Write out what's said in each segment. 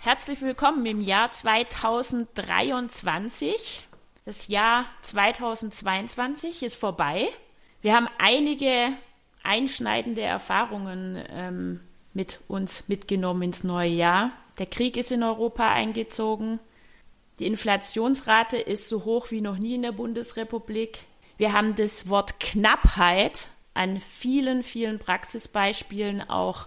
Herzlich willkommen im Jahr 2023. Das Jahr 2022 ist vorbei. Wir haben einige einschneidende Erfahrungen ähm, mit uns mitgenommen ins neue Jahr. Der Krieg ist in Europa eingezogen. Die Inflationsrate ist so hoch wie noch nie in der Bundesrepublik. Wir haben das Wort Knappheit an vielen, vielen Praxisbeispielen auch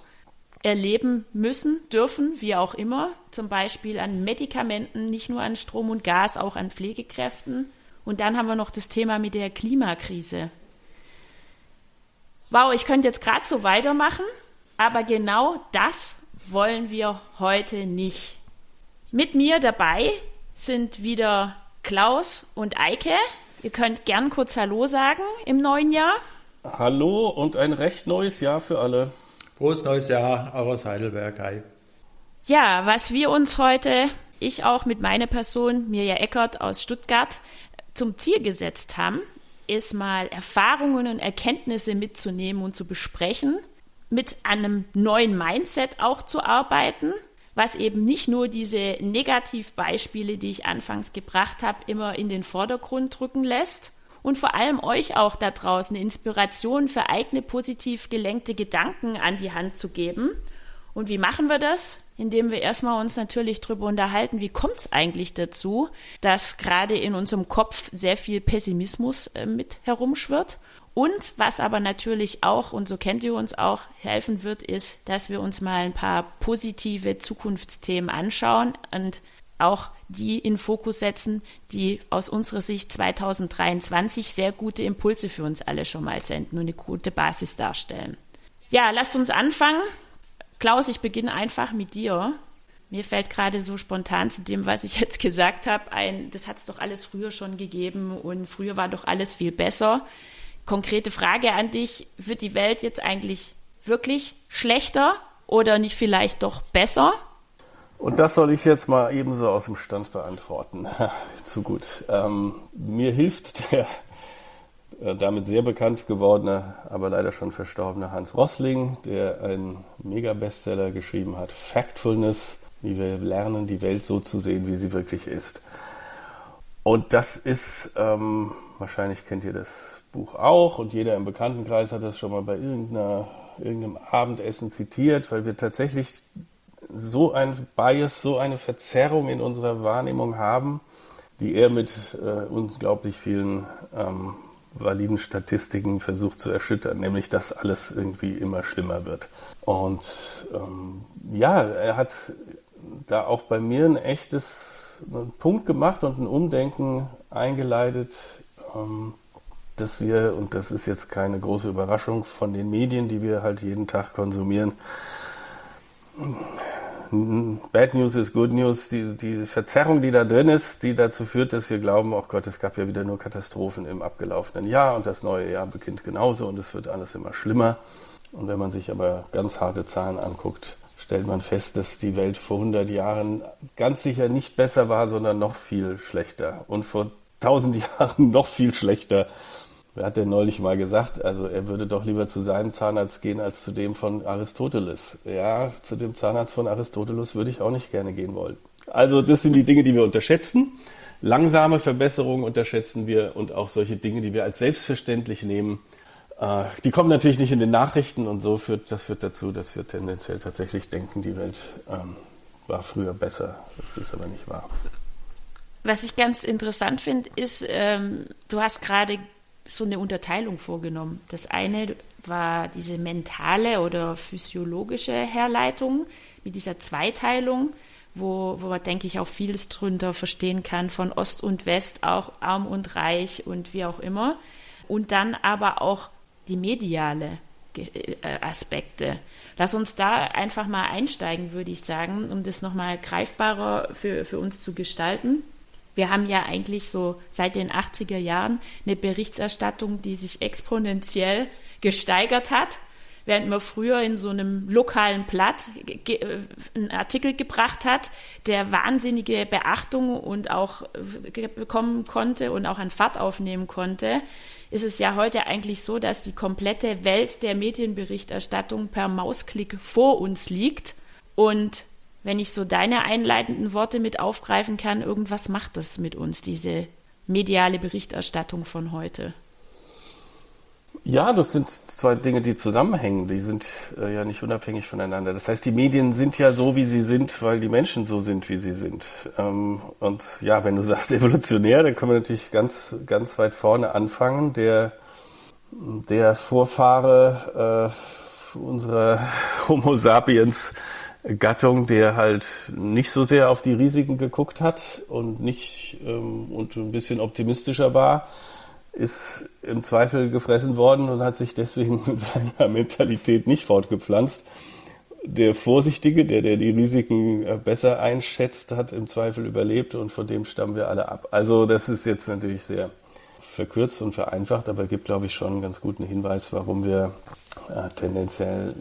erleben müssen, dürfen, wie auch immer. Zum Beispiel an Medikamenten, nicht nur an Strom und Gas, auch an Pflegekräften. Und dann haben wir noch das Thema mit der Klimakrise. Wow, ich könnte jetzt gerade so weitermachen, aber genau das wollen wir heute nicht. Mit mir dabei sind wieder Klaus und Eike. Ihr könnt gern kurz Hallo sagen im neuen Jahr. Hallo und ein recht neues Jahr für alle. Frohes neues Jahr, aus Heidelberg. Hi. Ja, was wir uns heute, ich auch mit meiner Person, Mirja Eckert aus Stuttgart, zum Ziel gesetzt haben, ist mal Erfahrungen und Erkenntnisse mitzunehmen und zu besprechen, mit einem neuen Mindset auch zu arbeiten, was eben nicht nur diese Negativbeispiele, die ich anfangs gebracht habe, immer in den Vordergrund drücken lässt, und vor allem euch auch da draußen Inspiration für eigene positiv gelenkte Gedanken an die Hand zu geben. Und wie machen wir das? Indem wir erstmal uns natürlich darüber unterhalten, wie kommt es eigentlich dazu, dass gerade in unserem Kopf sehr viel Pessimismus äh, mit herumschwirrt. Und was aber natürlich auch, und so kennt ihr uns auch, helfen wird, ist, dass wir uns mal ein paar positive Zukunftsthemen anschauen und auch die in Fokus setzen, die aus unserer Sicht 2023 sehr gute Impulse für uns alle schon mal senden und eine gute Basis darstellen. Ja, lasst uns anfangen. Klaus, ich beginne einfach mit dir. Mir fällt gerade so spontan zu dem, was ich jetzt gesagt habe, ein, das hat es doch alles früher schon gegeben und früher war doch alles viel besser. Konkrete Frage an dich, wird die Welt jetzt eigentlich wirklich schlechter oder nicht vielleicht doch besser? Und das soll ich jetzt mal ebenso aus dem Stand beantworten. Zu gut. Ähm, mir hilft der äh, damit sehr bekannt gewordene, aber leider schon verstorbene Hans Rossling, der einen Mega-Bestseller geschrieben hat, Factfulness, wie wir lernen, die Welt so zu sehen, wie sie wirklich ist. Und das ist, ähm, wahrscheinlich kennt ihr das Buch auch und jeder im Bekanntenkreis hat das schon mal bei irgendeinem Abendessen zitiert, weil wir tatsächlich so ein Bias, so eine Verzerrung in unserer Wahrnehmung haben, die er mit äh, unglaublich vielen ähm, validen Statistiken versucht zu erschüttern, nämlich dass alles irgendwie immer schlimmer wird. Und ähm, ja, er hat da auch bei mir ein echtes einen Punkt gemacht und ein Umdenken eingeleitet, ähm, dass wir, und das ist jetzt keine große Überraschung von den Medien, die wir halt jeden Tag konsumieren, Bad News ist Good News, die, die Verzerrung, die da drin ist, die dazu führt, dass wir glauben, oh Gott, es gab ja wieder nur Katastrophen im abgelaufenen Jahr und das neue Jahr beginnt genauso und es wird alles immer schlimmer. Und wenn man sich aber ganz harte Zahlen anguckt, stellt man fest, dass die Welt vor 100 Jahren ganz sicher nicht besser war, sondern noch viel schlechter. Und vor 1000 Jahren noch viel schlechter. Wer hat denn neulich mal gesagt, also er würde doch lieber zu seinem Zahnarzt gehen als zu dem von Aristoteles. Ja, zu dem Zahnarzt von Aristoteles würde ich auch nicht gerne gehen wollen. Also das sind die Dinge, die wir unterschätzen. Langsame Verbesserungen unterschätzen wir und auch solche Dinge, die wir als selbstverständlich nehmen, äh, die kommen natürlich nicht in den Nachrichten und so führt das führt dazu, dass wir tendenziell tatsächlich denken, die Welt ähm, war früher besser. Das ist aber nicht wahr. Was ich ganz interessant finde, ist, ähm, du hast gerade so eine Unterteilung vorgenommen. Das eine war diese mentale oder physiologische Herleitung mit dieser Zweiteilung, wo, wo man, denke ich, auch vieles drunter verstehen kann, von Ost und West, auch arm und reich und wie auch immer. Und dann aber auch die mediale äh, Aspekte. Lass uns da einfach mal einsteigen, würde ich sagen, um das nochmal greifbarer für, für uns zu gestalten. Wir haben ja eigentlich so seit den 80er Jahren eine Berichterstattung, die sich exponentiell gesteigert hat. während man früher in so einem lokalen Blatt einen Artikel gebracht hat, der wahnsinnige Beachtung und auch äh, bekommen konnte und auch an Fahrt aufnehmen konnte, ist es ja heute eigentlich so, dass die komplette Welt der Medienberichterstattung per Mausklick vor uns liegt. Und wenn ich so deine einleitenden Worte mit aufgreifen kann, irgendwas macht das mit uns, diese mediale Berichterstattung von heute. Ja, das sind zwei Dinge, die zusammenhängen. Die sind äh, ja nicht unabhängig voneinander. Das heißt, die Medien sind ja so, wie sie sind, weil die Menschen so sind, wie sie sind. Ähm, und ja, wenn du sagst evolutionär, dann können wir natürlich ganz, ganz weit vorne anfangen. Der, der Vorfahre äh, unserer Homo sapiens Gattung, der halt nicht so sehr auf die Risiken geguckt hat und nicht ähm, und ein bisschen optimistischer war, ist im Zweifel gefressen worden und hat sich deswegen mit seiner Mentalität nicht fortgepflanzt. Der Vorsichtige, der, der die Risiken äh, besser einschätzt, hat im Zweifel überlebt und von dem stammen wir alle ab. Also das ist jetzt natürlich sehr verkürzt und vereinfacht, aber gibt, glaube ich, schon einen ganz guten Hinweis, warum wir äh, tendenziell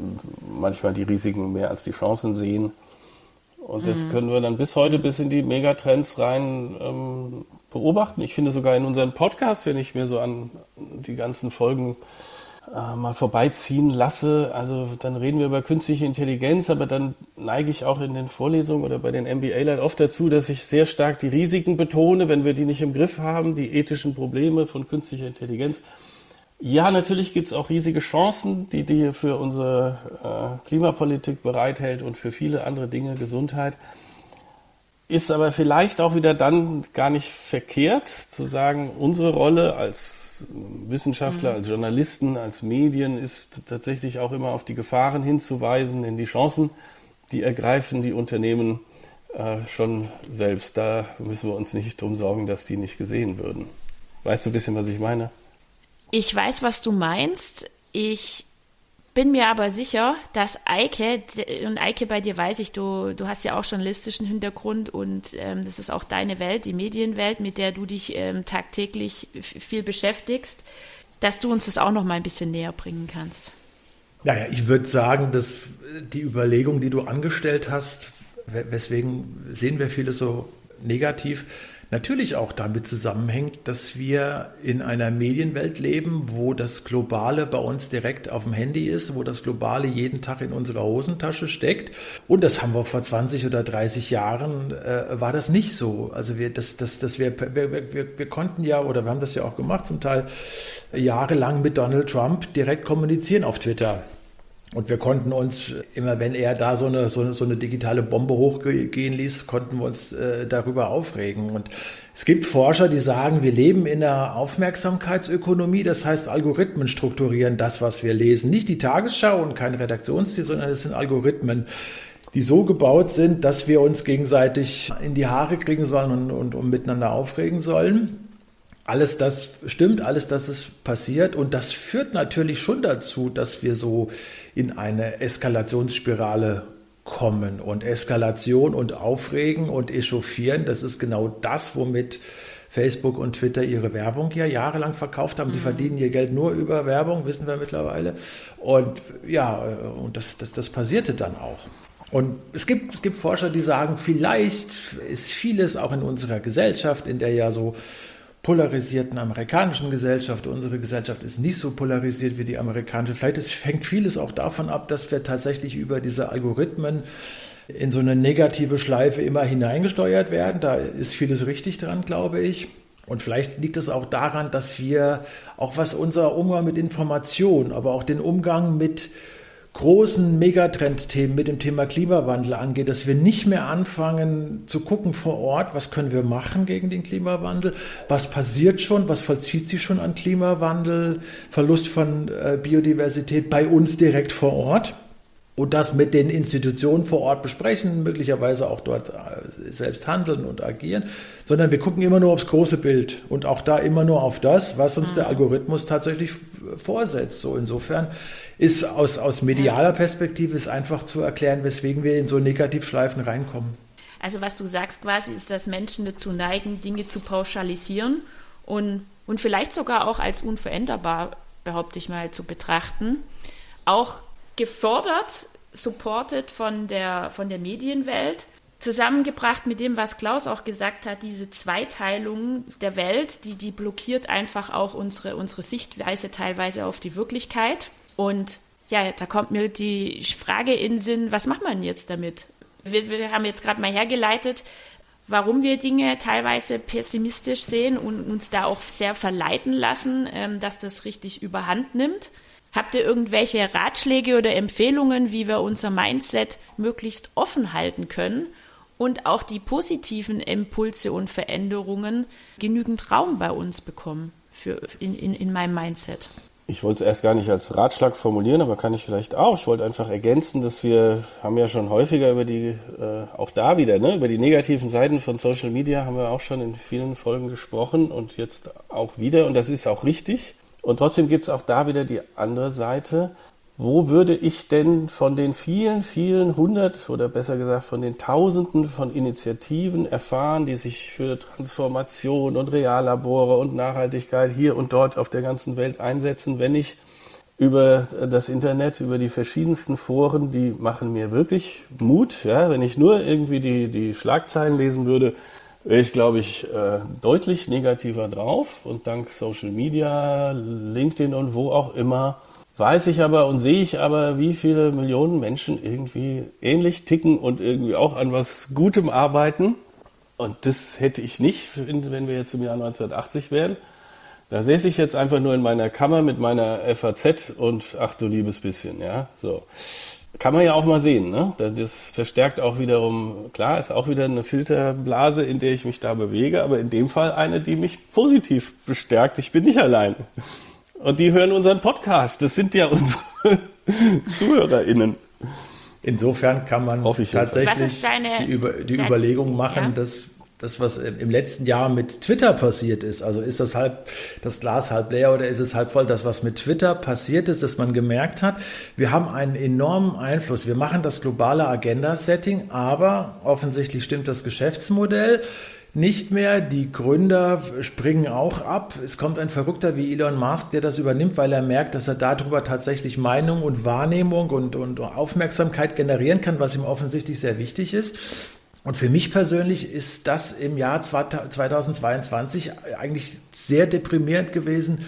manchmal die Risiken mehr als die Chancen sehen. Und das mhm. können wir dann bis heute bis in die Megatrends rein ähm, beobachten. Ich finde sogar in unseren Podcasts, wenn ich mir so an die ganzen Folgen äh, mal vorbeiziehen lasse, also dann reden wir über künstliche Intelligenz, aber dann neige ich auch in den Vorlesungen oder bei den MBA-Lern oft dazu, dass ich sehr stark die Risiken betone, wenn wir die nicht im Griff haben, die ethischen Probleme von künstlicher Intelligenz. Ja, natürlich gibt es auch riesige Chancen, die die für unsere äh, Klimapolitik bereithält und für viele andere Dinge, Gesundheit. Ist aber vielleicht auch wieder dann gar nicht verkehrt zu sagen, unsere Rolle als Wissenschaftler, mhm. als Journalisten, als Medien ist tatsächlich auch immer auf die Gefahren hinzuweisen, in die Chancen, die ergreifen die Unternehmen äh, schon selbst. Da müssen wir uns nicht drum sorgen, dass die nicht gesehen würden. Weißt du ein bisschen, was ich meine? Ich weiß, was du meinst. Ich bin mir aber sicher, dass Eike, und Eike, bei dir weiß ich, du, du hast ja auch journalistischen Hintergrund und ähm, das ist auch deine Welt, die Medienwelt, mit der du dich ähm, tagtäglich viel beschäftigst, dass du uns das auch noch mal ein bisschen näher bringen kannst. Naja, ich würde sagen, dass die Überlegung, die du angestellt hast, weswegen sehen wir vieles so negativ, natürlich auch damit zusammenhängt, dass wir in einer Medienwelt leben, wo das Globale bei uns direkt auf dem Handy ist, wo das Globale jeden Tag in unserer Hosentasche steckt. Und das haben wir vor 20 oder 30 Jahren, äh, war das nicht so. Also wir, das, das, das wir, wir, wir, wir konnten ja, oder wir haben das ja auch gemacht, zum Teil jahrelang mit Donald Trump direkt kommunizieren auf Twitter. Und wir konnten uns immer, wenn er da so eine, so eine, so eine digitale Bombe hochgehen ließ, konnten wir uns äh, darüber aufregen. Und es gibt Forscher, die sagen, wir leben in einer Aufmerksamkeitsökonomie. Das heißt, Algorithmen strukturieren das, was wir lesen. Nicht die Tagesschau und kein Redaktionsstil, sondern es sind Algorithmen, die so gebaut sind, dass wir uns gegenseitig in die Haare kriegen sollen und, und, und miteinander aufregen sollen. Alles das stimmt, alles das ist passiert und das führt natürlich schon dazu, dass wir so in eine Eskalationsspirale kommen. Und Eskalation und Aufregen und Echauffieren, das ist genau das, womit Facebook und Twitter ihre Werbung ja jahrelang verkauft haben. Die mhm. verdienen ihr Geld nur über Werbung, wissen wir mittlerweile. Und ja, und das, das, das passierte dann auch. Und es gibt, es gibt Forscher, die sagen, vielleicht ist vieles auch in unserer Gesellschaft, in der ja so polarisierten amerikanischen Gesellschaft. Unsere Gesellschaft ist nicht so polarisiert wie die amerikanische. Vielleicht ist, fängt vieles auch davon ab, dass wir tatsächlich über diese Algorithmen in so eine negative Schleife immer hineingesteuert werden. Da ist vieles richtig dran, glaube ich. Und vielleicht liegt es auch daran, dass wir auch was unser Umgang mit Information, aber auch den Umgang mit großen Megatrendthemen mit dem Thema Klimawandel angeht, dass wir nicht mehr anfangen zu gucken vor Ort, was können wir machen gegen den Klimawandel, was passiert schon, was vollzieht sich schon an Klimawandel, Verlust von äh, Biodiversität bei uns direkt vor Ort? Und das mit den Institutionen vor Ort besprechen, möglicherweise auch dort äh, selbst handeln und agieren, sondern wir gucken immer nur aufs große Bild und auch da immer nur auf das, was uns der mhm. Algorithmus tatsächlich vorsetzt. So insofern ist aus, aus medialer Perspektive ist einfach zu erklären, weswegen wir in so Negativschleifen reinkommen. Also was du sagst quasi ist, dass Menschen dazu neigen, Dinge zu pauschalisieren und, und vielleicht sogar auch als unveränderbar, behaupte ich mal, zu betrachten. Auch gefordert, supported von der, von der Medienwelt zusammengebracht mit dem, was Klaus auch gesagt hat, diese Zweiteilung der Welt, die, die blockiert einfach auch unsere, unsere Sichtweise teilweise auf die Wirklichkeit. Und ja, da kommt mir die Frage in den Sinn, was macht man jetzt damit? Wir, wir haben jetzt gerade mal hergeleitet, warum wir Dinge teilweise pessimistisch sehen und uns da auch sehr verleiten lassen, ähm, dass das richtig überhand nimmt. Habt ihr irgendwelche Ratschläge oder Empfehlungen, wie wir unser Mindset möglichst offen halten können und auch die positiven Impulse und Veränderungen genügend Raum bei uns bekommen für in, in, in meinem Mindset. Ich wollte es erst gar nicht als Ratschlag formulieren, aber kann ich vielleicht auch. Ich wollte einfach ergänzen, dass wir haben ja schon häufiger über die, äh, auch da wieder, ne, über die negativen Seiten von Social Media haben wir auch schon in vielen Folgen gesprochen und jetzt auch wieder. Und das ist auch richtig. Und trotzdem gibt es auch da wieder die andere Seite wo würde ich denn von den vielen, vielen hundert oder besser gesagt von den Tausenden von Initiativen erfahren, die sich für Transformation und Reallabore und Nachhaltigkeit hier und dort auf der ganzen Welt einsetzen, wenn ich über das Internet, über die verschiedensten Foren, die machen mir wirklich Mut. Ja, wenn ich nur irgendwie die, die Schlagzeilen lesen würde, wäre ich, glaube ich, äh, deutlich negativer drauf. Und dank Social Media, LinkedIn und wo auch immer, weiß ich aber und sehe ich aber, wie viele Millionen Menschen irgendwie ähnlich ticken und irgendwie auch an was Gutem arbeiten. Und das hätte ich nicht, wenn wir jetzt im Jahr 1980 wären. Da säße ich jetzt einfach nur in meiner Kammer mit meiner FAZ und ach du liebes bisschen, ja, so. Kann man ja auch mal sehen, ne? Das verstärkt auch wiederum, klar, ist auch wieder eine Filterblase, in der ich mich da bewege, aber in dem Fall eine, die mich positiv bestärkt. Ich bin nicht allein. Und die hören unseren Podcast. Das sind ja unsere ZuhörerInnen. Insofern kann man tatsächlich deine, die, Über, die Überlegung machen, ja? dass das, was im letzten Jahr mit Twitter passiert ist, also ist das halb das Glas halb leer oder ist es halb voll, das, was mit Twitter passiert ist, dass man gemerkt hat, wir haben einen enormen Einfluss. Wir machen das globale Agenda-Setting, aber offensichtlich stimmt das Geschäftsmodell nicht mehr. Die Gründer springen auch ab. Es kommt ein Verrückter wie Elon Musk, der das übernimmt, weil er merkt, dass er darüber tatsächlich Meinung und Wahrnehmung und, und Aufmerksamkeit generieren kann, was ihm offensichtlich sehr wichtig ist. Und für mich persönlich ist das im Jahr 2022 eigentlich sehr deprimierend gewesen,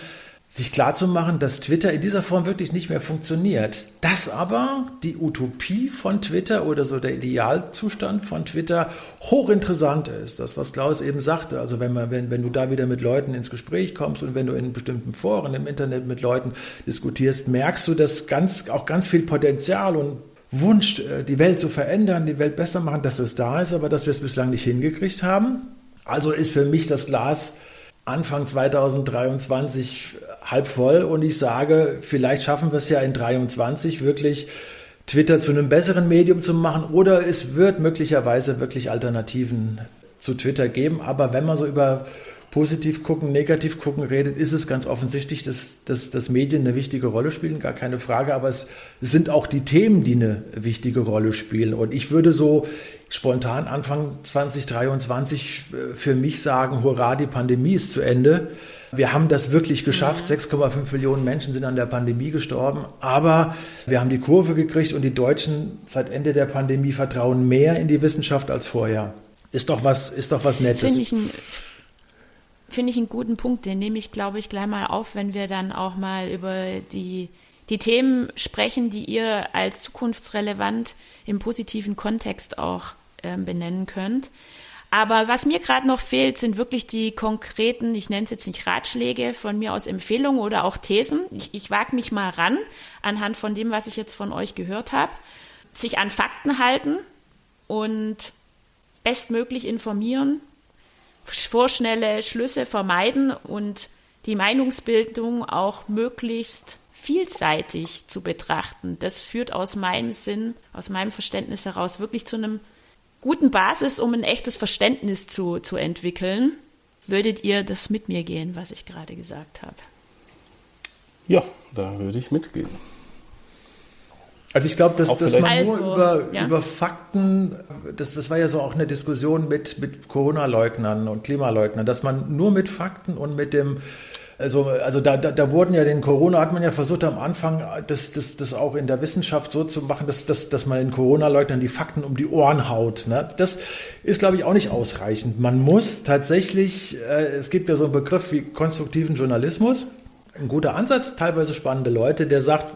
sich klarzumachen, dass Twitter in dieser Form wirklich nicht mehr funktioniert. Dass aber die Utopie von Twitter oder so der Idealzustand von Twitter hochinteressant ist. Das, was Klaus eben sagte. Also wenn, man, wenn, wenn du da wieder mit Leuten ins Gespräch kommst und wenn du in bestimmten Foren im Internet mit Leuten diskutierst, merkst du, dass ganz, auch ganz viel Potenzial und Wunsch, äh, die Welt zu verändern, die Welt besser machen, dass es da ist, aber dass wir es bislang nicht hingekriegt haben. Also ist für mich das Glas Anfang 2023 halb voll und ich sage, vielleicht schaffen wir es ja in 2023 wirklich Twitter zu einem besseren Medium zu machen oder es wird möglicherweise wirklich Alternativen zu Twitter geben. Aber wenn man so über positiv gucken, negativ gucken redet, ist es ganz offensichtlich, dass, dass, dass Medien eine wichtige Rolle spielen, gar keine Frage. Aber es sind auch die Themen, die eine wichtige Rolle spielen. Und ich würde so spontan Anfang 2023 äh, für mich sagen, hurra, die Pandemie ist zu Ende. Wir haben das wirklich geschafft. 6,5 Millionen Menschen sind an der Pandemie gestorben. Aber wir haben die Kurve gekriegt und die Deutschen seit Ende der Pandemie vertrauen mehr in die Wissenschaft als vorher. Ist doch was, ist doch was Nettes. Finde ich, ein, finde ich einen guten Punkt. Den nehme ich, glaube ich, gleich mal auf, wenn wir dann auch mal über die, die Themen sprechen, die ihr als zukunftsrelevant im positiven Kontext auch äh, benennen könnt. Aber was mir gerade noch fehlt, sind wirklich die konkreten, ich nenne es jetzt nicht Ratschläge, von mir aus Empfehlungen oder auch Thesen. Ich, ich wage mich mal ran, anhand von dem, was ich jetzt von euch gehört habe. Sich an Fakten halten und bestmöglich informieren, vorschnelle Schlüsse vermeiden und die Meinungsbildung auch möglichst vielseitig zu betrachten. Das führt aus meinem Sinn, aus meinem Verständnis heraus wirklich zu einem guten Basis, um ein echtes Verständnis zu, zu entwickeln. Würdet ihr das mit mir gehen, was ich gerade gesagt habe? Ja, da würde ich mitgehen. Also ich glaube, dass, dass man also, nur über, ja. über Fakten, das, das war ja so auch eine Diskussion mit, mit Corona-Leugnern und Klimaleugnern, dass man nur mit Fakten und mit dem Also, also da, da, da wurden ja den Corona, hat man ja versucht am Anfang, das, das, das auch in der Wissenschaft so zu machen, dass, dass, dass man den Corona-Leugnern die Fakten um die Ohren haut. Ne? Das ist, glaube ich, auch nicht ausreichend. Man muss tatsächlich, äh, es gibt ja so einen Begriff wie konstruktiven Journalismus, ein guter Ansatz, teilweise spannende Leute, der sagt,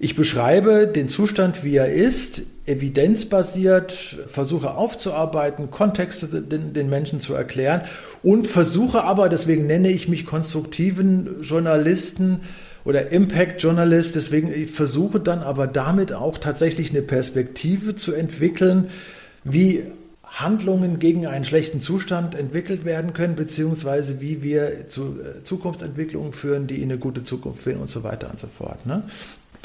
ich beschreibe den Zustand, wie er ist, evidenzbasiert, versuche aufzuarbeiten, Kontexte den, den, Menschen zu erklären und versuche aber, deswegen nenne ich mich konstruktiven Journalisten oder Impact Journalist, deswegen ich versuche dann aber damit auch tatsächlich eine Perspektive zu entwickeln, wie Handlungen gegen einen schlechten Zustand entwickelt werden können, beziehungsweise wie wir zu äh, Zukunftsentwicklungen führen, die in eine gute Zukunft führen und so weiter und so fort. Ne?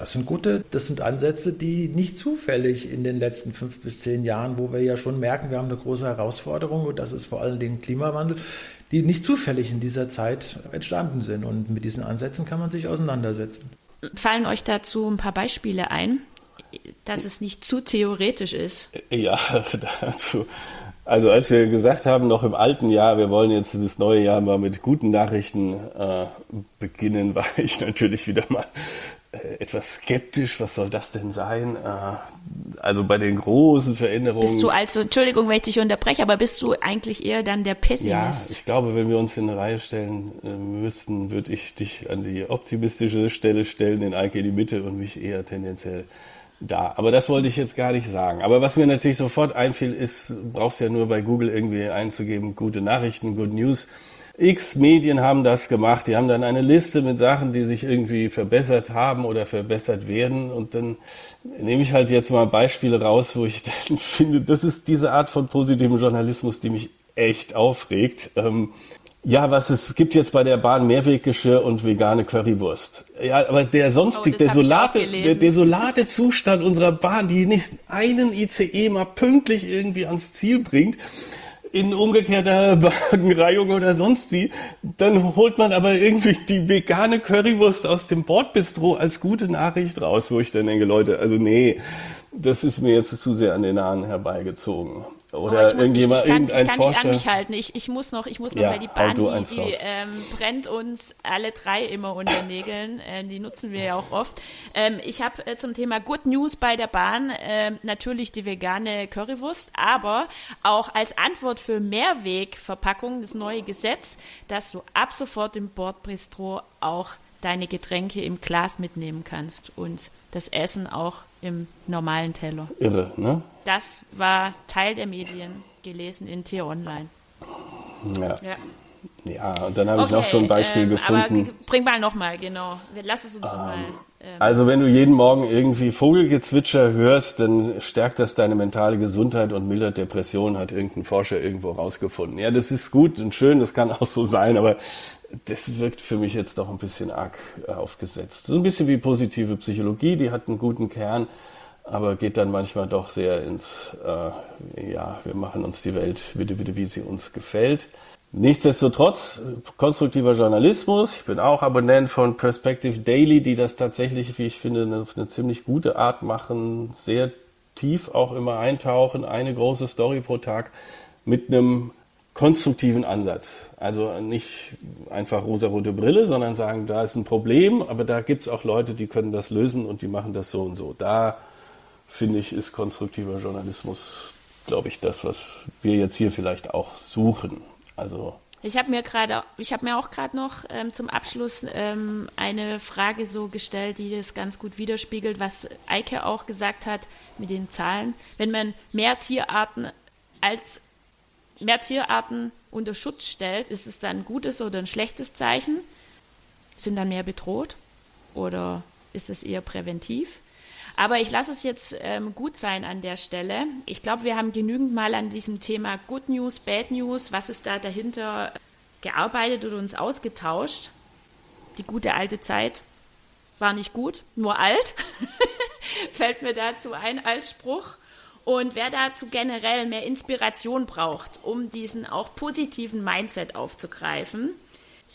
Das sind gute, das sind Ansätze, die nicht zufällig in den letzten fünf bis zehn Jahren, wo wir ja schon merken, wir haben eine große Herausforderung und das ist vor allem den Klimawandel, die nicht zufällig in dieser Zeit entstanden sind. Und mit diesen Ansätzen kann man sich auseinandersetzen. Fallen euch dazu ein paar Beispiele ein, dass es nicht zu theoretisch ist? Ja, dazu. Also als wir gesagt haben, noch im alten Jahr, wir wollen jetzt das neue Jahr mal mit guten Nachrichten äh, beginnen, war ich natürlich wieder mal etwas skeptisch, was soll das denn sein? Äh, also bei den großen Veränderungen. Bist du also, Entschuldigung, wenn ich dich unterbreche, aber bist du eigentlich eher dann der Pessimist? Ja, ich glaube, wenn wir uns in eine Reihe stellen äh, müssten, würde ich dich an die optimistische Stelle stellen, den Eike in die Mitte und mich eher tendenziell da. Aber das wollte ich jetzt gar nicht sagen. Aber was mir natürlich sofort einfiel, ist, brauchst ja nur bei Google irgendwie einzugeben, gute Nachrichten, Good News. X Medien haben das gemacht. Die haben dann eine Liste mit Sachen, die sich irgendwie verbessert haben oder verbessert werden. Und dann nehme ich halt jetzt mal Beispiele raus, wo ich dann finde, das ist diese Art von positivem Journalismus, die mich echt aufregt. Ähm, ja, was es gibt jetzt bei der Bahn Mehrweggeschirr und vegane Currywurst. Ja, aber der sonstig, oh, desolate, der desolate Zustand unserer Bahn, die nicht einen ICE mal pünktlich irgendwie ans Ziel bringt, in umgekehrter Wagenreihung oder sonst wie, dann holt man aber irgendwie die vegane Currywurst aus dem Bordbistro als gute Nachricht raus, wo ich dann denke, Leute, also nee, das ist mir jetzt zu sehr an den Haaren herbeigezogen. Oder oh, irgendjemand, ich, ich kann, irgendein ich kann Forscher. nicht an mich halten. Ich, ich muss noch, ich muss noch, ja, weil die Bahn, die, die ähm, brennt uns alle drei immer unter Nägeln. Äh, die nutzen wir ja auch oft. Ähm, ich habe äh, zum Thema Good News bei der Bahn äh, natürlich die vegane Currywurst, aber auch als Antwort für Mehrwegverpackungen das neue Gesetz, dass du ab sofort im Bordbistro auch deine Getränke im Glas mitnehmen kannst und das Essen auch im normalen Teller. Irre, ne? Das war Teil der Medien gelesen in T-Online. Ja. ja. Ja, und dann habe okay, ich noch so ein Beispiel ähm, gefunden. Aber bring mal nochmal, genau. Lass es uns ähm, mal. Ähm, also wenn du jeden Morgen irgendwie Vogelgezwitscher hörst, dann stärkt das deine mentale Gesundheit und mildert Depressionen, hat irgendein Forscher irgendwo rausgefunden. Ja, das ist gut und schön, das kann auch so sein, aber das wirkt für mich jetzt doch ein bisschen arg äh, aufgesetzt. So ein bisschen wie positive Psychologie, die hat einen guten Kern, aber geht dann manchmal doch sehr ins, äh, ja, wir machen uns die Welt bitte, bitte, wie sie uns gefällt. Nichtsdestotrotz, konstruktiver Journalismus. Ich bin auch Abonnent von Perspective Daily, die das tatsächlich, wie ich finde, eine, eine ziemlich gute Art machen, sehr tief auch immer eintauchen, eine große Story pro Tag mit einem konstruktiven Ansatz. Also nicht einfach rosarote Brille, sondern sagen, da ist ein Problem, aber da gibt es auch Leute, die können das lösen und die machen das so und so. Da finde ich, ist konstruktiver Journalismus, glaube ich, das, was wir jetzt hier vielleicht auch suchen. Also ich habe mir gerade, ich habe mir auch gerade noch ähm, zum Abschluss ähm, eine Frage so gestellt, die das ganz gut widerspiegelt, was Eike auch gesagt hat mit den Zahlen. Wenn man mehr Tierarten als mehr Tierarten unter Schutz stellt, ist es dann ein gutes oder ein schlechtes Zeichen? Sind dann mehr bedroht oder ist es eher präventiv? Aber ich lasse es jetzt ähm, gut sein an der Stelle. Ich glaube, wir haben genügend mal an diesem Thema Good News, Bad News, was ist da dahinter gearbeitet oder uns ausgetauscht. Die gute alte Zeit war nicht gut, nur alt. Fällt mir dazu ein als Spruch. Und wer dazu generell mehr Inspiration braucht, um diesen auch positiven Mindset aufzugreifen,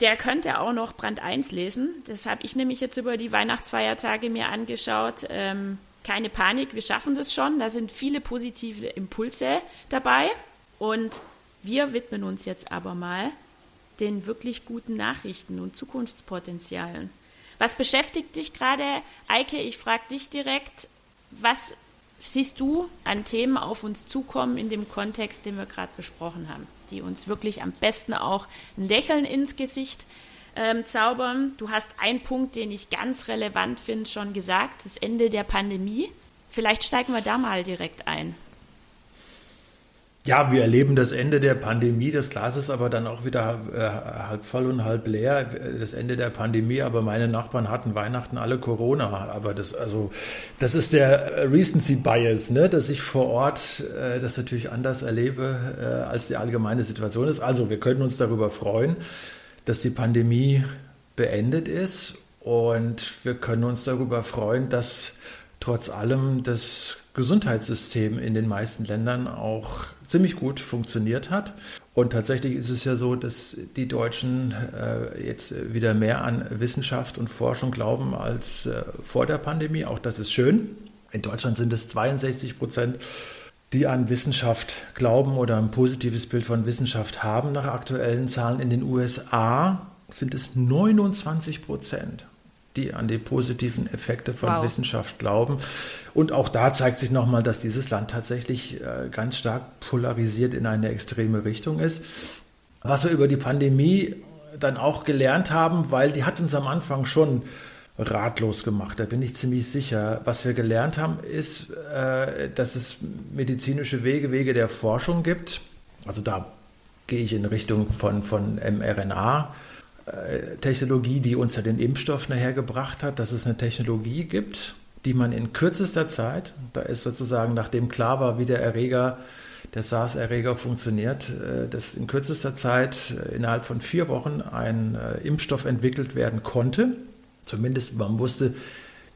der könnte auch noch Brand 1 lesen. Das habe ich nämlich jetzt über die Weihnachtsfeiertage mir angeschaut. Ähm, keine Panik, wir schaffen das schon. Da sind viele positive Impulse dabei. Und wir widmen uns jetzt aber mal den wirklich guten Nachrichten und Zukunftspotenzialen. Was beschäftigt dich gerade, Eike? Ich frage dich direkt, was siehst du an Themen auf uns zukommen in dem Kontext, den wir gerade besprochen haben, die uns wirklich am besten auch ein Lächeln ins Gesicht ähm, zaubern? Du hast einen Punkt, den ich ganz relevant finde, schon gesagt, das Ende der Pandemie. Vielleicht steigen wir da mal direkt ein. Ja, wir erleben das Ende der Pandemie. Das Glas ist aber dann auch wieder äh, halb voll und halb leer. Das Ende der Pandemie. Aber meine Nachbarn hatten Weihnachten alle Corona. Aber das, also, das ist der Recency Bias, ne? dass ich vor Ort äh, das natürlich anders erlebe, äh, als die allgemeine Situation ist. Also, wir können uns darüber freuen, dass die Pandemie beendet ist. Und wir können uns darüber freuen, dass trotz allem das Gesundheitssystem in den meisten Ländern auch ziemlich gut funktioniert hat. Und tatsächlich ist es ja so, dass die Deutschen äh, jetzt wieder mehr an Wissenschaft und Forschung glauben als äh, vor der Pandemie. Auch das ist schön. In Deutschland sind es 62 Prozent, die an Wissenschaft glauben oder ein positives Bild von Wissenschaft haben nach aktuellen Zahlen. In den USA sind es 29 Prozent die an die positiven Effekte von wow. Wissenschaft glauben. Und auch da zeigt sich nochmal, dass dieses Land tatsächlich äh, ganz stark polarisiert in eine extreme Richtung ist. Was wir über die Pandemie dann auch gelernt haben, weil die hat uns am Anfang schon ratlos gemacht, da bin ich ziemlich sicher. Was wir gelernt haben, ist, äh, dass es medizinische Wege, Wege der Forschung gibt. Also da gehe ich in Richtung von, von mRNA. Technologie, die uns ja den Impfstoff nachher gebracht hat, dass es eine Technologie gibt, die man in kürzester Zeit, da ist sozusagen, nachdem klar war, wie der Erreger, der SARS-Erreger funktioniert, äh, dass in kürzester Zeit äh, innerhalb von vier Wochen ein äh, Impfstoff entwickelt werden konnte. Zumindest man wusste,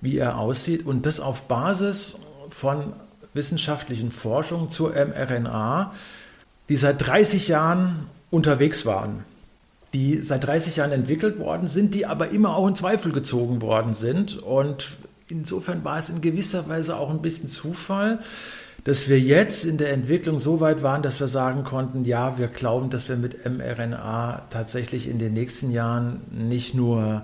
wie er aussieht. Und das auf Basis von wissenschaftlichen Forschungen zur mRNA, die seit 30 Jahren unterwegs waren die seit 30 Jahren entwickelt worden sind, die aber immer auch in Zweifel gezogen worden sind. Und insofern war es in gewisser Weise auch ein bisschen Zufall, dass wir jetzt in der Entwicklung so weit waren, dass wir sagen konnten, ja, wir glauben, dass wir mit mRNA tatsächlich in den nächsten Jahren nicht nur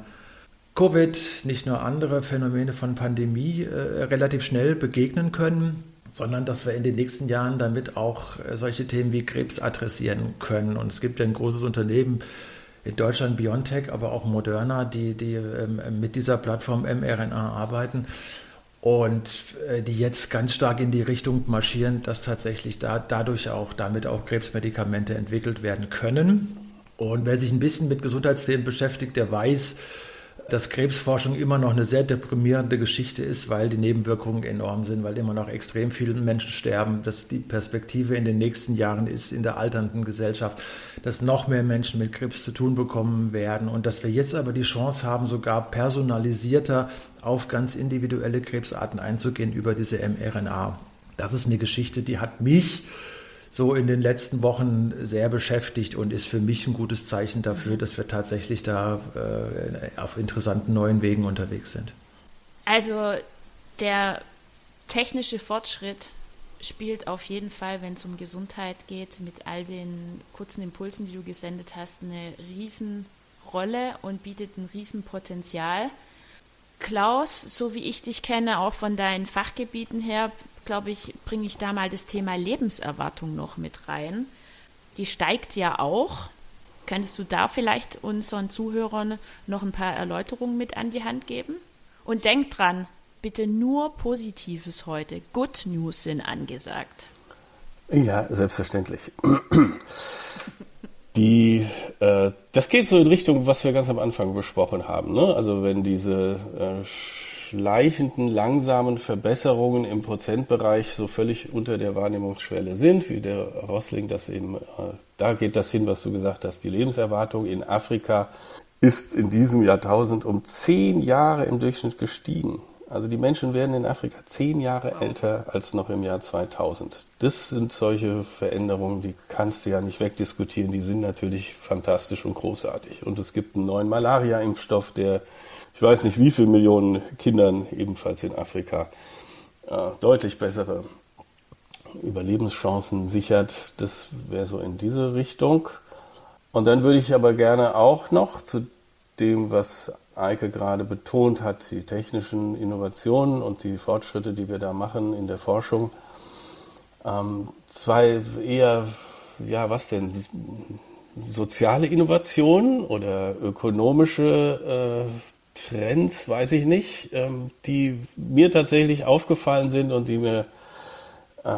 Covid, nicht nur andere Phänomene von Pandemie äh, relativ schnell begegnen können, sondern dass wir in den nächsten Jahren damit auch äh, solche Themen wie Krebs adressieren können. Und es gibt ja ein großes Unternehmen, in Deutschland BioNTech, aber auch Moderna, die, die ähm, mit dieser Plattform mRNA arbeiten und äh, die jetzt ganz stark in die Richtung marschieren, dass tatsächlich da, dadurch auch damit auch Krebsmedikamente entwickelt werden können. Und wer sich ein bisschen mit Gesundheitsthemen beschäftigt, der weiß, dass Krebsforschung immer noch eine sehr deprimierende Geschichte ist, weil die Nebenwirkungen enorm sind, weil immer noch extrem viele Menschen sterben, dass die Perspektive in den nächsten Jahren ist in der alternden Gesellschaft, dass noch mehr Menschen mit Krebs zu tun bekommen werden und dass wir jetzt aber die Chance haben, sogar personalisierter auf ganz individuelle Krebsarten einzugehen über diese mRNA. Das ist eine Geschichte, die hat mich so in den letzten Wochen sehr beschäftigt und ist für mich ein gutes Zeichen dafür, dass wir tatsächlich da äh, auf interessanten neuen Wegen unterwegs sind. Also der technische Fortschritt spielt auf jeden Fall, wenn es um Gesundheit geht, mit all den kurzen Impulsen, die du gesendet hast, eine Riesenrolle und bietet ein Riesenpotenzial. Klaus, so wie ich dich kenne, auch von deinen Fachgebieten her, glaube ich, bringe ich da mal das Thema Lebenserwartung noch mit rein. Die steigt ja auch. Könntest du da vielleicht unseren Zuhörern noch ein paar Erläuterungen mit an die Hand geben? Und denk dran, bitte nur Positives heute. Good News sind angesagt. Ja, selbstverständlich. Die, äh, das geht so in Richtung, was wir ganz am Anfang besprochen haben. Ne? Also wenn diese äh, schleichenden, langsamen Verbesserungen im Prozentbereich so völlig unter der Wahrnehmungsschwelle sind, wie der Rossling das eben, äh, da geht das hin, was du gesagt hast. Die Lebenserwartung in Afrika ist in diesem Jahrtausend um zehn Jahre im Durchschnitt gestiegen. Also die Menschen werden in Afrika zehn Jahre älter als noch im Jahr 2000. Das sind solche Veränderungen, die kannst du ja nicht wegdiskutieren. Die sind natürlich fantastisch und großartig. Und es gibt einen neuen Malaria-Impfstoff, der ich weiß nicht wie viele Millionen Kindern ebenfalls in Afrika äh, deutlich bessere Überlebenschancen sichert. Das wäre so in diese Richtung. Und dann würde ich aber gerne auch noch zu dem, was Eike gerade betont hat, die technischen Innovationen und die Fortschritte, die wir da machen in der Forschung, ähm, zwei eher, ja, was denn, soziale Innovationen oder ökonomische äh, Trends, weiß ich nicht, ähm, die mir tatsächlich aufgefallen sind und die mir, äh,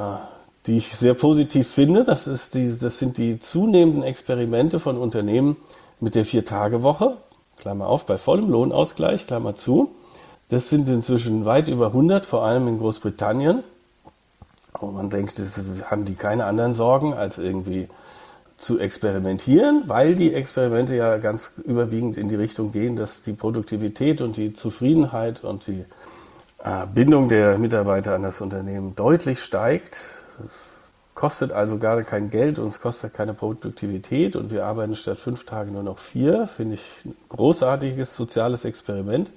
die ich sehr positiv finde. Das ist die, das sind die zunehmenden Experimente von Unternehmen mit der Vier-Tage-Woche. Klammer auf, bei vollem Lohnausgleich, Klammer zu. Das sind inzwischen weit über 100, vor allem in Großbritannien. Und man denkt, das haben die keine anderen Sorgen, als irgendwie zu experimentieren, weil die Experimente ja ganz überwiegend in die Richtung gehen, dass die Produktivität und die Zufriedenheit und die äh, Bindung der Mitarbeiter an das Unternehmen deutlich steigt. Es kostet also gar kein Geld und es kostet keine Produktivität und wir arbeiten statt fünf Tage nur noch vier. Finde ich ein großartiges soziales Experiment.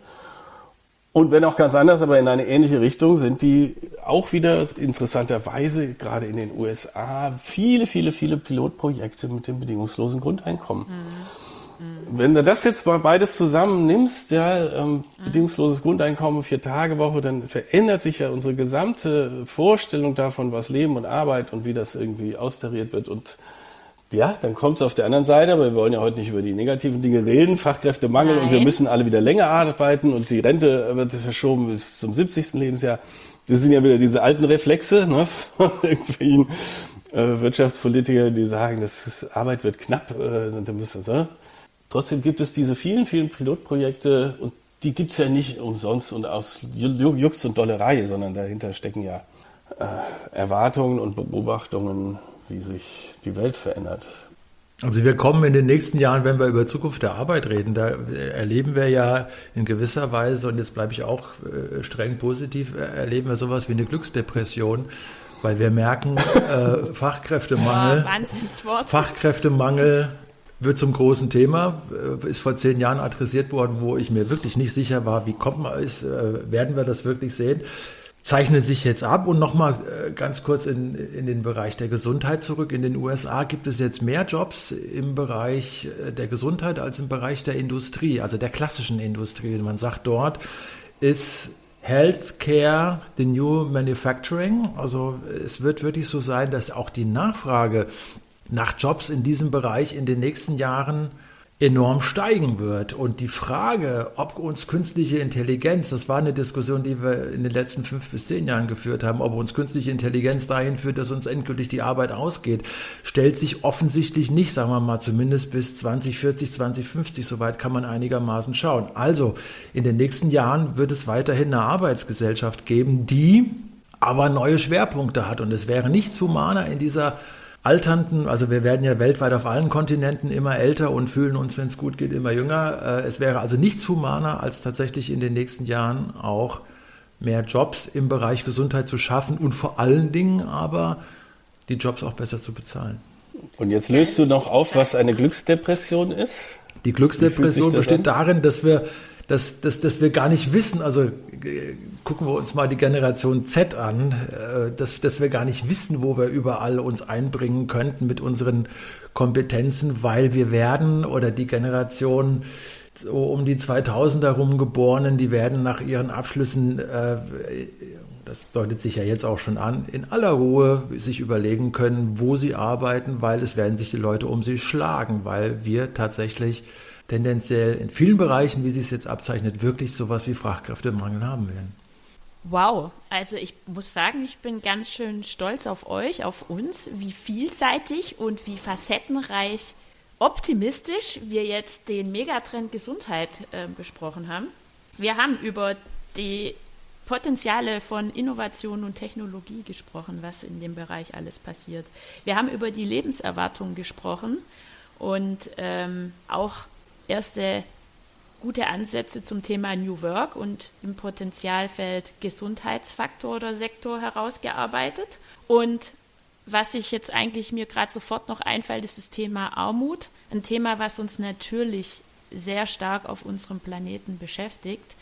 Und wenn auch ganz anders, aber in eine ähnliche Richtung sind die auch wieder interessanterweise gerade in den USA viele, viele, viele Pilotprojekte mit dem bedingungslosen Grundeinkommen. Mhm. Mhm. Wenn du das jetzt mal beides zusammennimmst, ja, ähm, mhm. bedingungsloses Grundeinkommen, vier Tage Woche, dann verändert sich ja unsere gesamte Vorstellung davon, was Leben und Arbeit und wie das irgendwie austariert wird und ja, dann kommt es auf der anderen Seite, aber wir wollen ja heute nicht über die negativen Dinge reden, Fachkräftemangel Nein. und wir müssen alle wieder länger arbeiten und die Rente wird verschoben bis zum 70. Lebensjahr. Das sind ja wieder diese alten Reflexe ne, von irgendwelchen äh, Wirtschaftspolitikern, die sagen, das Arbeit wird knapp. Äh, dann müssen, ne? Trotzdem gibt es diese vielen, vielen Pilotprojekte und die gibt's ja nicht umsonst und aus Jux und Dollerei, sondern dahinter stecken ja äh, Erwartungen und Beobachtungen, wie sich die Welt verändert. Also wir kommen in den nächsten Jahren, wenn wir über Zukunft der Arbeit reden, da erleben wir ja in gewisser Weise, und jetzt bleibe ich auch äh, streng positiv, erleben wir sowas wie eine Glücksdepression, weil wir merken, äh, Fachkräftemangel, oh, Fachkräftemangel wird zum großen Thema, äh, ist vor zehn Jahren adressiert worden, wo ich mir wirklich nicht sicher war, wie kommt man, ist, äh, werden wir das wirklich sehen zeichnet sich jetzt ab. Und nochmal äh, ganz kurz in, in den Bereich der Gesundheit zurück. In den USA gibt es jetzt mehr Jobs im Bereich äh, der Gesundheit als im Bereich der Industrie, also der klassischen Industrie. Man sagt dort, ist Healthcare the new manufacturing. Also es wird wirklich so sein, dass auch die Nachfrage nach Jobs in diesem Bereich in den nächsten Jahren enorm steigen wird. Und die Frage, ob uns künstliche Intelligenz, das war eine Diskussion, die wir in den letzten fünf bis zehn Jahren geführt haben, ob uns künstliche Intelligenz dahin führt, dass uns endgültig die Arbeit ausgeht, stellt sich offensichtlich nicht, sagen wir mal, zumindest bis 2040, 2050, soweit kann man einigermaßen schauen. Also in den nächsten Jahren wird es weiterhin eine Arbeitsgesellschaft geben, die aber neue Schwerpunkte hat. Und es wäre nichts humaner in dieser alternden, also wir werden ja weltweit auf allen Kontinenten immer älter und fühlen uns, wenn es gut geht, immer jünger. Äh, es wäre also nichts humaner, als tatsächlich in den nächsten Jahren auch mehr Jobs im Bereich Gesundheit zu schaffen und vor allen Dingen aber die Jobs auch besser zu bezahlen. Und jetzt löst du noch auf, was eine Glücksdepression ist? Die Glücksdepression besteht an? darin, dass wir dass, dass, dass wir gar nicht wissen, also äh, gucken wir uns mal die Generation Z an, äh, dass, dass wir gar nicht wissen, wo wir überall uns einbringen könnten mit unseren Kompetenzen, weil wir werden oder die Generation so um die 2000 herum Geborenen, die werden nach ihren Abschlüssen, äh, das deutet sich ja jetzt auch schon an, in aller Ruhe sich überlegen können, wo sie arbeiten, weil es werden sich die Leute um sie schlagen, weil wir tatsächlich tendenziell in vielen Bereichen, wie sie es jetzt abzeichnet, wirklich sowas wie Fachkräftemangel haben werden. Wow, also ich muss sagen, ich bin ganz schön stolz auf euch, auf uns, wie vielseitig und wie facettenreich optimistisch wir jetzt den Megatrend Gesundheit äh, besprochen haben. Wir haben über die Potenziale von Innovation und Technologie gesprochen, was in dem Bereich alles passiert. Wir haben über die Lebenserwartung gesprochen und ähm, auch erste gute Ansätze zum Thema New Work und im Potenzialfeld Gesundheitsfaktor oder Sektor herausgearbeitet. Und was ich jetzt eigentlich mir gerade sofort noch einfällt, ist das Thema Armut. Ein Thema, was uns natürlich sehr stark auf unserem Planeten beschäftigt.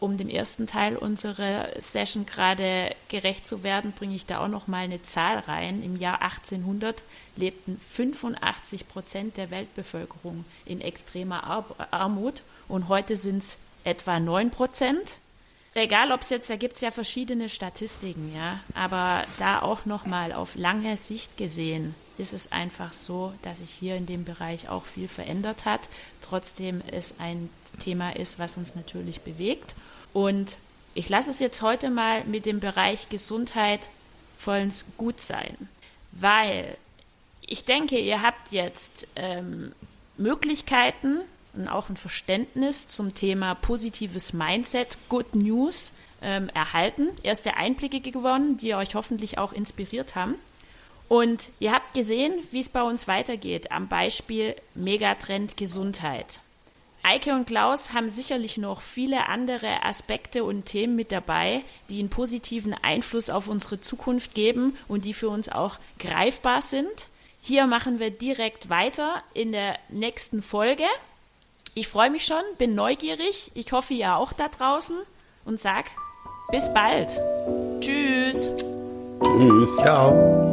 Um dem ersten Teil unserer Session gerade gerecht zu werden, bringe ich da auch noch mal eine Zahl rein. Im Jahr 1800 lebten 85 Prozent der Weltbevölkerung in extremer Armut und heute sind es etwa 9 Prozent. Egal, ob es jetzt, da gibt es ja verschiedene Statistiken, ja, aber da auch noch mal auf lange Sicht gesehen, ist es einfach so, dass sich hier in dem Bereich auch viel verändert hat. Trotzdem es ein Thema ist, was uns natürlich bewegt. Und ich lasse es jetzt heute mal mit dem Bereich Gesundheit vollends gut sein, weil ich denke, ihr habt jetzt ähm, Möglichkeiten und auch ein Verständnis zum Thema positives Mindset, Good News ähm, erhalten, erste Einblicke gewonnen, die euch hoffentlich auch inspiriert haben. Und ihr habt gesehen, wie es bei uns weitergeht am Beispiel Megatrend Gesundheit. Eike und Klaus haben sicherlich noch viele andere Aspekte und Themen mit dabei, die einen positiven Einfluss auf unsere Zukunft geben und die für uns auch greifbar sind. Hier machen wir direkt weiter in der nächsten Folge. Ich freue mich schon, bin neugierig. Ich hoffe, ihr auch da draußen und sag bis bald. Tschüss. Tschüss. Ciao.